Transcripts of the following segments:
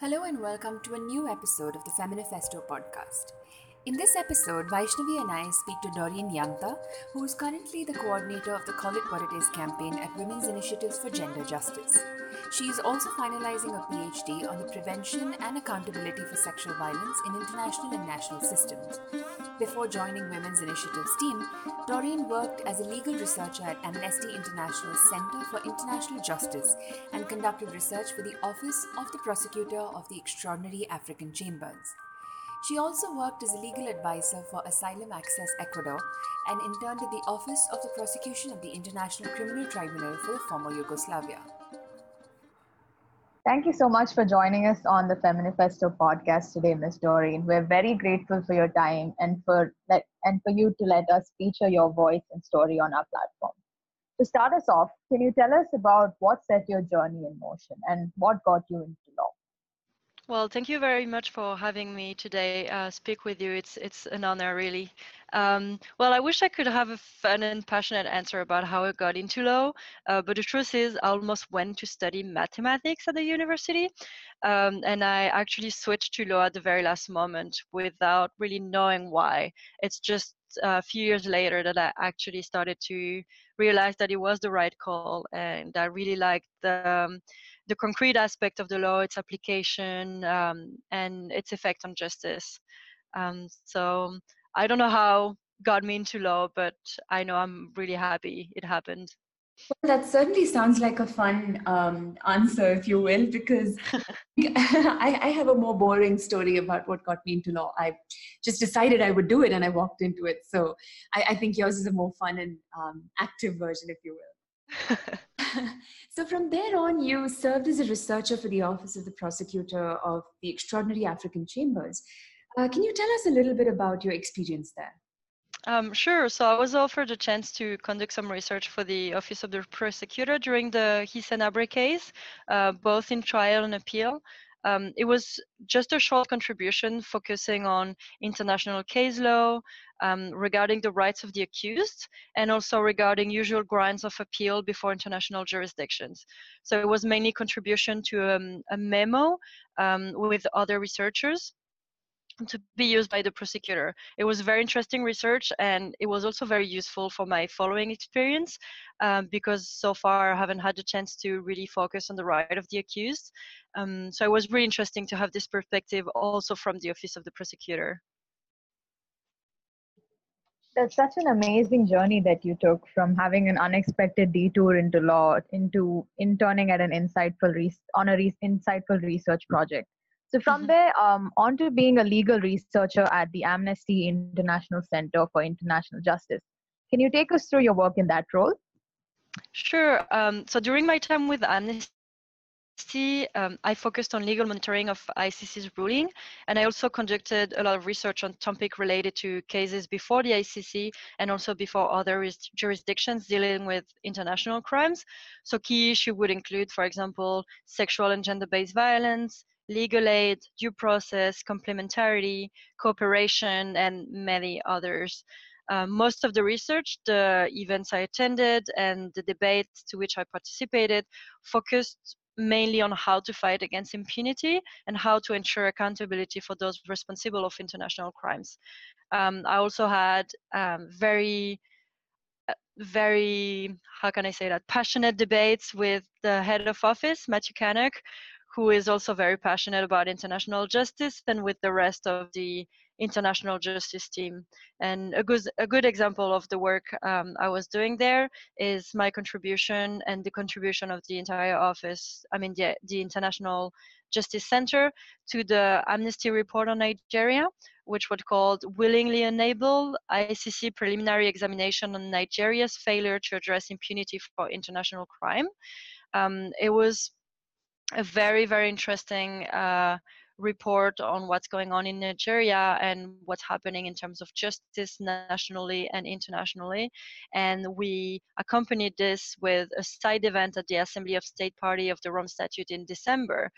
Hello and welcome to a new episode of the Feminifesto podcast. In this episode, Vaishnavi and I speak to Dorine Llanta, who is currently the coordinator of the Call It What It Is campaign at Women's Initiatives for Gender Justice. She is also finalizing a PhD on the prevention and accountability for sexual violence in international and national systems. Before joining Women's Initiatives team, Dorine worked as a legal researcher at Amnesty International's Center for International Justice and conducted research for the Office of the Prosecutor of the Extraordinary African Chambers. She also worked as a legal advisor for Asylum Access Ecuador and interned at the Office of the Prosecution of the International Criminal Tribunal for the former Yugoslavia. Thank you so much for joining us on the Feminifesto podcast today, Ms. Dorine. We're very grateful for your time and for let, and for you to let us feature your voice and story on our platform. To start us off, can you tell us about what set your journey in motion and what got you? Well, thank you very much for having me today uh, speak with you. It's it's an honor, really. Um, well, I wish I could have a fun and passionate answer about how I got into law, uh, but the truth is, I almost went to study mathematics at the university, um, and I actually switched to law at the very last moment without really knowing why. It's just a few years later that I actually started to realize that it was the right call, and I really liked the um, the concrete aspect of the law, its application, um, and its effect on justice. Um, so I don't know how got me into law, but I know I'm really happy it happened. Well, that certainly sounds like a fun um, answer, if you will, because I, I, have a more boring story about what got me into law. I just decided I would do it and I walked into it. So I, I think yours is a more fun and um, active version, if you will. so from there on, you served as a researcher for the Office of the Prosecutor of the Extraordinary African Chambers. Uh, can you tell us a little bit about your experience there? Um, sure. So I was offered a chance to conduct some research for the Office of the Prosecutor during the Hissène Habré case, uh, both in trial and appeal. Um, it was just a short contribution focusing on international case law, um, regarding the rights of the accused, and also regarding usual grounds of appeal before international jurisdictions. So it was mainly contribution to um, a memo um, with other researchers to be used by the prosecutor. It was very interesting research and it was also very useful for my following experience um, because so far I haven't had the chance to really focus on the right of the accused. Um, so it was really interesting to have this perspective also from the office of the prosecutor. That's such an amazing journey that you took from having an unexpected detour into law into interning at an insightful on a re- insightful research project so from mm-hmm. there um, on to being a legal researcher at the Amnesty International Center for International Justice. Can you take us through your work in that role? Sure. Um, so during my time with Amnesty, um, I focused on legal monitoring of ICC's ruling, and I also conducted a lot of research on topics related to cases before the ICC and also before other jurisdictions dealing with international crimes. So key issues would include, for example, sexual and gender-based violence, legal aid, due process, complementarity, cooperation, and many others. Uh, most of the research, the events I attended, and the debates to which I participated focused mainly on how to fight against impunity and how to ensure accountability for those responsible of international crimes. Um, I also had um, very uh, very how can i say that passionate debates with the head of office matthew Cannock, who is also very passionate about international justice and with the rest of the international justice team. And a good, a good example of the work um, I was doing there is my contribution and the contribution of the entire office, I mean, the, the International Justice Center to the Amnesty report on Nigeria, which was called Willingly Unable ICC Preliminary Examination on Nigeria's Failure to Address Impunity for International Crime. Um, it was a very very interesting uh, report on what's going on in Nigeria and what's happening in terms of justice nationally and internationally. And we accompanied this with a side event at the Assembly of State Party of the Rome Statute in December.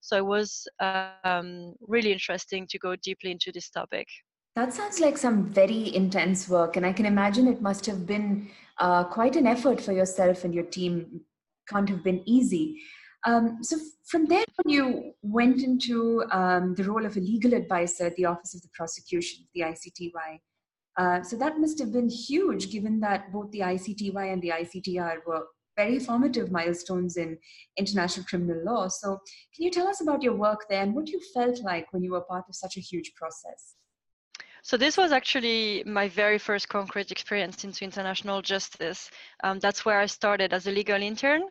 So it was um, really interesting to go deeply into this topic. That sounds like some very intense work, and I can imagine it must have been uh, quite an effort for yourself and your team. Can't have been easy. Um, so from there, when you went into um, the role of a legal advisor at the Office of the Prosecution, the ICTY, uh, so that must have been huge, given that both the ICTY and the ICTR were very formative milestones in international criminal law. So, can you tell us about your work there and what you felt like when you were part of such a huge process? So this was actually my very first concrete experience into international justice. Um, that's where I started as a legal intern.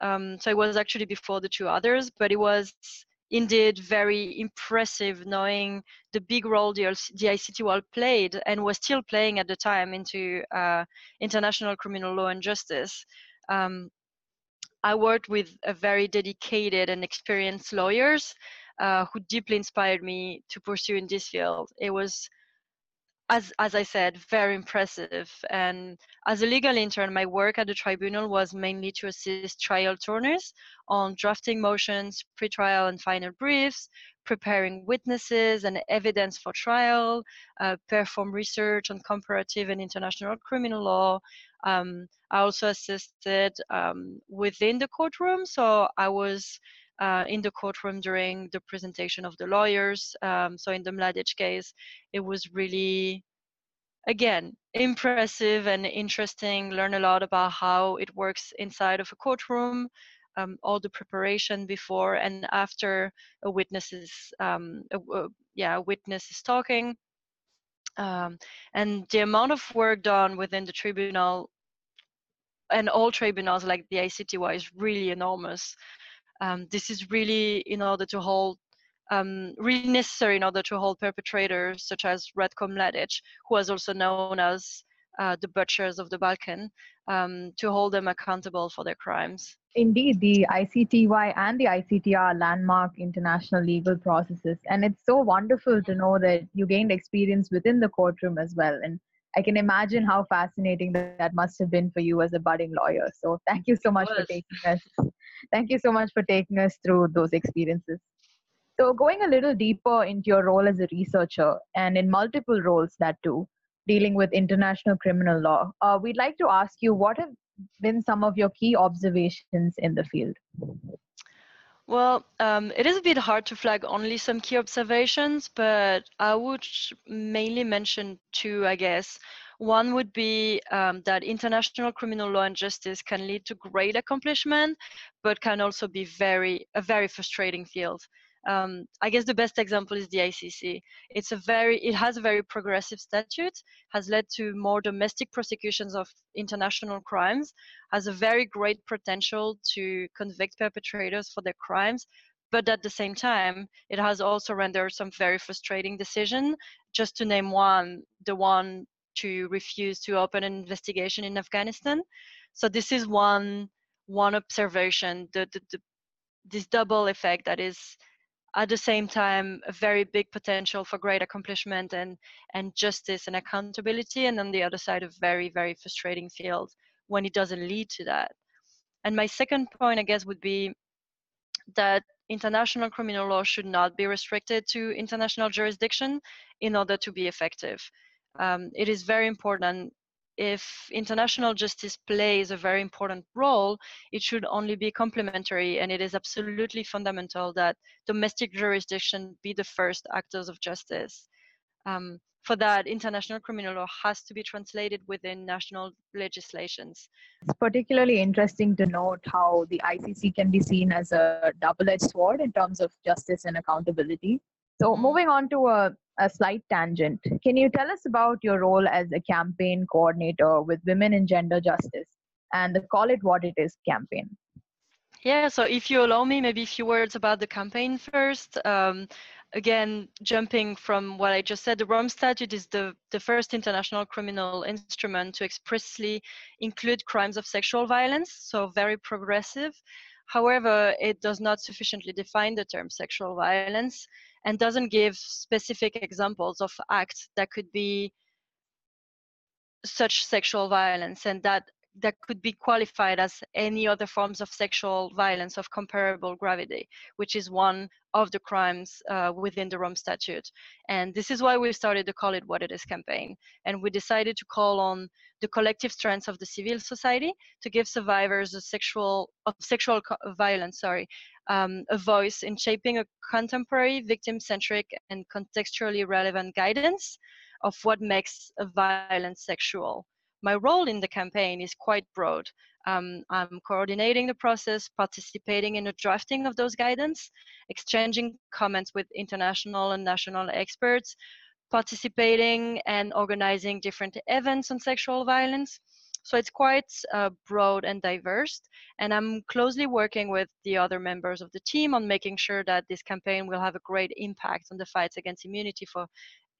Um, so it was actually before the two others, but it was indeed very impressive knowing the big role the, the ICTY played and was still playing at the time into uh, international criminal law and justice. Um, I worked with a very dedicated and experienced lawyers uh, who deeply inspired me to pursue in this field. It was as as I said, very impressive. And as a legal intern, my work at the tribunal was mainly to assist trial attorneys on drafting motions, pretrial and final briefs, preparing witnesses and evidence for trial, uh, perform research on comparative and international criminal law. Um, I also assisted um, within the courtroom, so I was uh, in the courtroom during the presentation of the lawyers. Um, so in the Mladic case, it was really, again, impressive and interesting. Learn a lot about how it works inside of a courtroom, um, all the preparation before and after a witness is, um, a, a, yeah, a witness is talking. Um, and the amount of work done within the tribunal and all tribunals like the ICTY is really enormous. Um, this is really in order to hold um, really necessary in order to hold perpetrators such as Ratko Mladic, who was also known as uh, the butchers of the Balkan, um, to hold them accountable for their crimes. Indeed, the ICTY and the ICTR are landmark international legal processes. And it's so wonderful to know that you gained experience within the courtroom as well. And I can imagine how fascinating that, that must have been for you as a budding lawyer. So thank you so much for taking us. Thank you so much for taking us through those experiences. So going a little deeper into your role as a researcher and in multiple roles that too, dealing with international criminal law, uh, we'd like to ask you what have been some of your key observations in the field? Well, um, it is a bit hard to flag only some key observations, but I would mainly mention two, I guess. One would be um, that international criminal law and justice can lead to great accomplishment, but can also be very a very frustrating field um, I guess the best example is the ICC. It's a very, it has a very progressive statute, has led to more domestic prosecutions of international crimes, has a very great potential to convict perpetrators for their crimes, but at the same time, it has also rendered some very frustrating decisions. Just to name one, the one to refuse to open an investigation in Afghanistan. So this is one one observation, the, the, the this double effect that is at the same time a very big potential for great accomplishment and and justice and accountability and on the other side a very very frustrating field when it doesn't lead to that and my second point i guess would be that international criminal law should not be restricted to international jurisdiction in order to be effective um, it is very important if international justice plays a very important role, it should only be complementary, and it is absolutely fundamental that domestic jurisdiction be the first actors of justice. Um, for that, international criminal law has to be translated within national legislations. It's particularly interesting to note how the ICC can be seen as a double edged sword in terms of justice and accountability. So, mm-hmm. moving on to a a slight tangent. Can you tell us about your role as a campaign coordinator with Women in Gender Justice and the Call It What It Is campaign? Yeah, so if you allow me, maybe a few words about the campaign first. Um, again, jumping from what I just said, the Rome Statute is the, the first international criminal instrument to expressly include crimes of sexual violence, so very progressive. However, it does not sufficiently define the term sexual violence and doesn't give specific examples of acts that could be such sexual violence and that that could be qualified as any other forms of sexual violence of comparable gravity, which is one of the crimes uh, within the Rome Statute. And this is why we started the Call It What It Is campaign. And we decided to call on the collective strengths of the civil society to give survivors of sexual of sexual violence, sorry, um, a voice in shaping a contemporary, victim-centric, and contextually relevant guidance of what makes a violence sexual. My role in the campaign is quite broad. Um, I'm coordinating the process, participating in the drafting of those guidance, exchanging comments with international and national experts, participating and organizing different events on sexual violence. So it's quite uh, broad and diverse. And I'm closely working with the other members of the team on making sure that this campaign will have a great impact on the fights against immunity for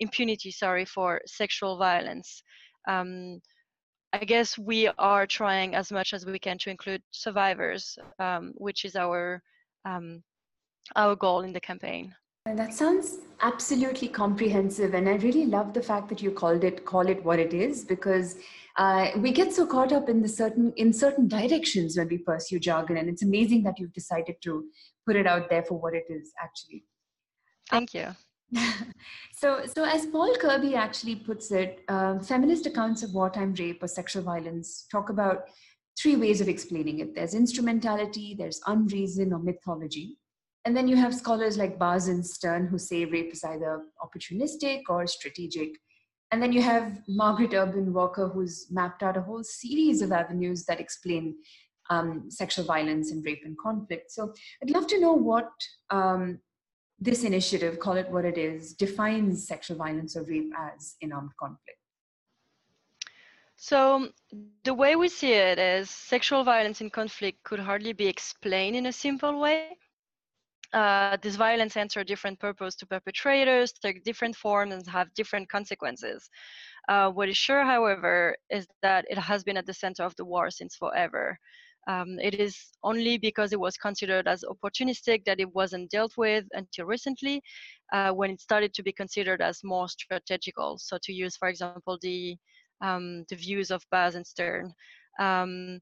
impunity, sorry, for sexual violence. Um, I guess we are trying as much as we can to include survivors, um, which is our um, our goal in the campaign. That sounds absolutely comprehensive, and I really love the fact that you called it "call it what it is" because uh, we get so caught up in the certain in certain directions when we pursue jargon, and it's amazing that you've decided to put it out there for what it is actually. Thank you. so, so as Paul Kirby actually puts it, um, feminist accounts of wartime rape or sexual violence talk about three ways of explaining it. There's instrumentality, there's unreason or mythology. And then you have scholars like Baaz and Stern who say rape is either opportunistic or strategic. And then you have Margaret Urban Walker who's mapped out a whole series of avenues that explain um, sexual violence and rape and conflict. So I'd love to know what um, this initiative, call it what it is, defines sexual violence or rape as in armed conflict? So, the way we see it is sexual violence in conflict could hardly be explained in a simple way. Uh, this violence answers different purpose to perpetrators, take different forms, and have different consequences. Uh, what is sure, however, is that it has been at the center of the war since forever. Um, it is only because it was considered as opportunistic that it wasn't dealt with until recently, uh, when it started to be considered as more strategical. So to use, for example, the um, the views of Baaz and Stern. Um,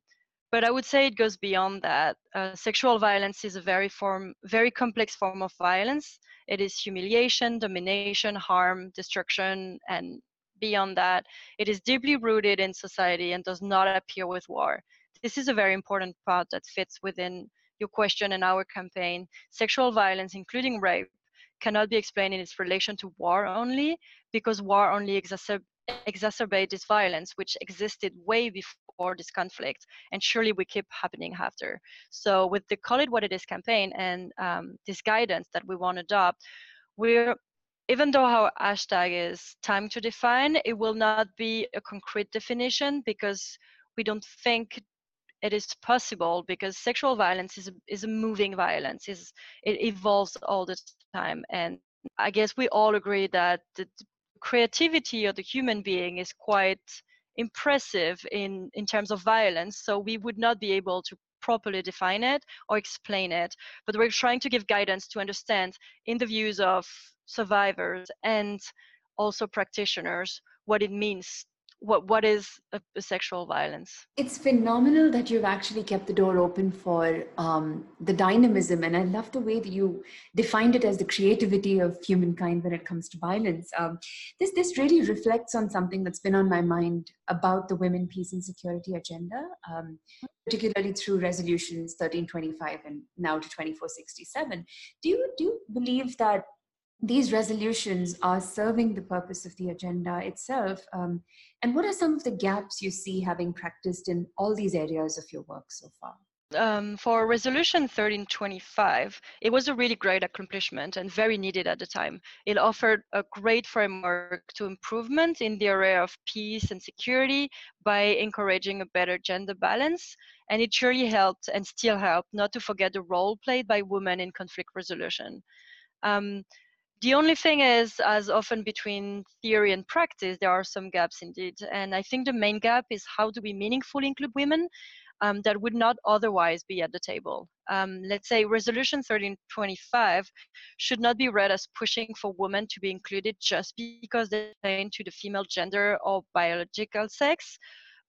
but I would say it goes beyond that. Uh, sexual violence is a very form, very complex form of violence. It is humiliation, domination, harm, destruction, and beyond that, it is deeply rooted in society and does not appear with war this is a very important part that fits within your question and our campaign. Sexual violence, including rape, cannot be explained in its relation to war only, because war only exacerb- exacerbates this violence, which existed way before this conflict, and surely we keep happening after. So, with the Call It What It Is campaign and um, this guidance that we want to adopt, we're even though our hashtag is time to define, it will not be a concrete definition because we don't think it is possible because sexual violence is, is a moving violence is it evolves all the time and i guess we all agree that the creativity of the human being is quite impressive in in terms of violence so we would not be able to properly define it or explain it. But we're trying to give guidance to understand in the views of survivors and also practitioners what it means what what is a, a, sexual violence? It's phenomenal that you've actually kept the door open for um, the dynamism and i love the way that you defined it as the creativity of humankind when it comes to violence. Um, this this really reflects on something that's been on my mind about the women peace and security agenda um, particularly through resolutions 1325 and now to 2467 do you do you believe that these resolutions are serving the purpose of the agenda itself? Um, and what are some of the gaps you see having practiced in all these areas of your work so far? Um, for resolution 1325 it was a really great accomplishment and very needed at the time it offered a great framework to improvement in the area of peace and security by encouraging a better gender balance and it surely helped and still helped not to forget the role played by women in conflict resolution um, the only thing is, as often between theory and practice, there are some gaps indeed. And I think the main gap is how do we meaningfully include women um, that would not otherwise be at the table. Um, let's say Resolution 1325 should not be read as pushing for women to be included just because they pertain to the female gender or biological sex,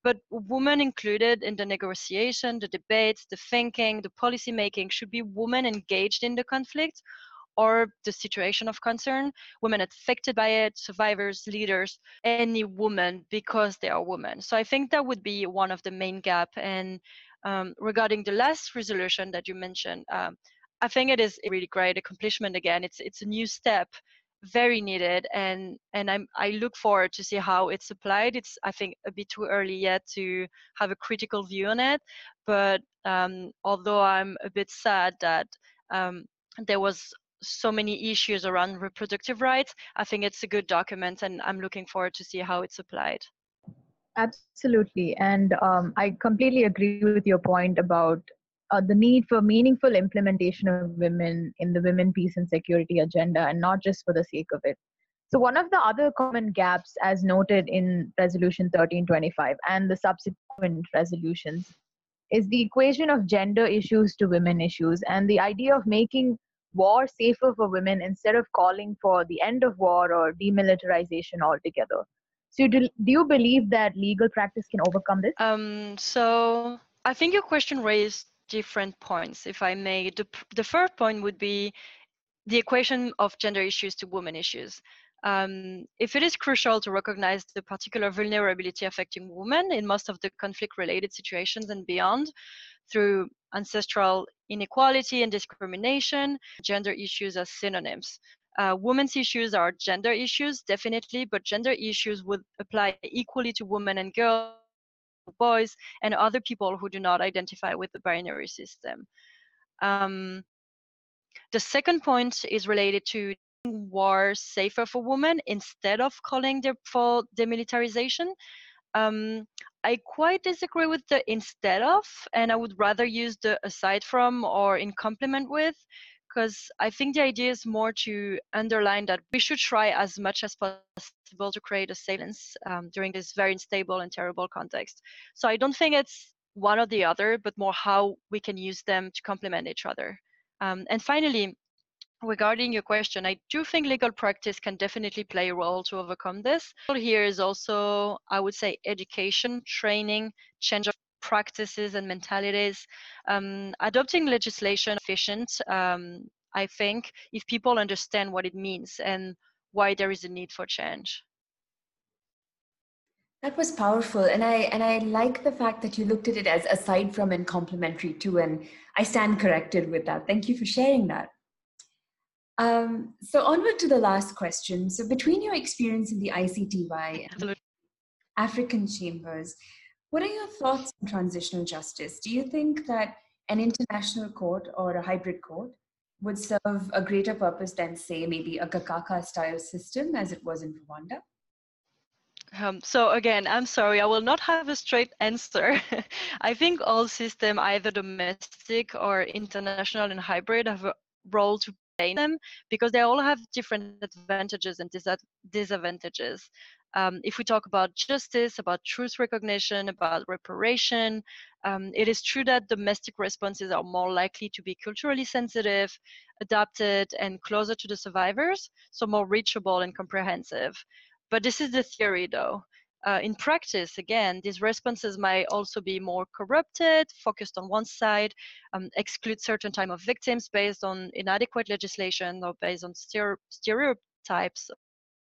but women included in the negotiation, the debates, the thinking, the policy making should be women engaged in the conflict or the situation of concern, women affected by it, survivors, leaders, any woman because they are women. So I think that would be one of the main gap. And um, regarding the last resolution that you mentioned, um, I think it is a really great accomplishment. Again, it's it's a new step, very needed, and and I'm I look forward to see how it's applied. It's I think a bit too early yet to have a critical view on it, but um, although I'm a bit sad that um, there was so many issues around reproductive rights, I think it's a good document, and I'm looking forward to see how it's applied. Absolutely, and um, I completely agree with your point about uh, the need for meaningful implementation of women in the women, peace, and security agenda, and not just for the sake of it. So, one of the other common gaps, as noted in Resolution 1325 and the subsequent resolutions, is the equation of gender issues to women issues and the idea of making war safer for women instead of calling for the end of war or demilitarization altogether. So, do, do you believe that legal practice can overcome this? Um, so, I think your question raised different points, if I may. The, the first point would be the equation of gender issues to women issues. Um, if it is crucial to recognize the particular vulnerability affecting women in most of the conflict related situations and beyond through ancestral inequality and discrimination, gender issues as synonyms. Uh, women's issues are gender issues, definitely, but gender issues would apply equally to women and girls boys, and other people who do not identify with the binary system. Um, the second point is related to war safer for women instead of calling the, for demilitarization. Um, I quite disagree with the instead of, and I would rather use the aside from or in complement with, because I think the idea is more to underline that we should try as much as possible to create a silence um, during this very unstable and terrible context. So I don't think it's one or the other, but more how we can use them to complement each other. Um, and finally, regarding your question, I do think legal practice can definitely play a role to overcome this. Here is also, I would say, education, training, change of practices and mentalities. Um, adopting legislation efficient, um, I think, if people understand what it means and why there is a need for change. That was powerful, and I and I like the fact that you looked at it as aside from and complementary to, and I stand corrected with that. Thank you for sharing that. Um, so onward to the last question. So between your experience in the ICTY and African chambers, what are your thoughts on transitional justice? Do you think that an international court or a hybrid court would serve a greater purpose than, say, maybe a Gacaca style system as it was in Rwanda? Um, so again, I'm sorry, I will not have a straight answer. I think all systems, either domestic or international and hybrid, have a role to them because they all have different advantages and disadvantages. Um, if we talk about justice, about truth recognition, about reparation, um, it is true that domestic responses are more likely to be culturally sensitive, adapted, and closer to the survivors, so more reachable and comprehensive. But this is the theory, though. Uh, in practice, again, these responses might also be more corrupted, focused on one side, um, exclude certain type of victims based on inadequate legislation or based on stereotypes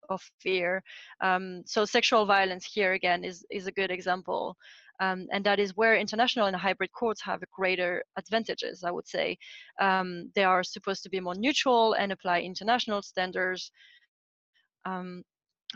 of fear. Um, so sexual violence here again is, is a good example. Um, and that is where international and hybrid courts have greater advantages, I would say. Um, they are supposed to be more neutral and apply international standards.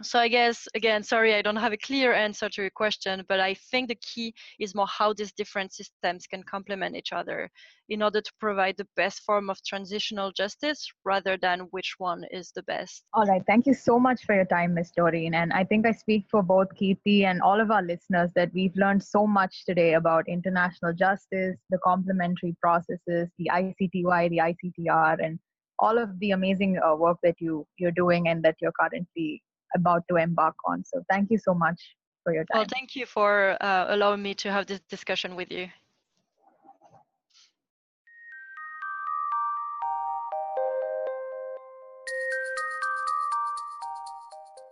So I guess again, sorry, I don't have a clear answer to your question, but I think the key is more how these different systems can complement each other in order to provide the best form of transitional justice rather than which one is the best. All right. Thank you so much for your time, Ms. Dorine. And I think I speak for both Kirthi and all of our listeners that we've learned so much today about international justice, the complementary processes, the ICTY, the ICTR, and all of the amazing uh, work that you you're doing and that you're currently about to embark on. So thank you so much for your time. Well, thank you for uh, allowing me to have this discussion with you.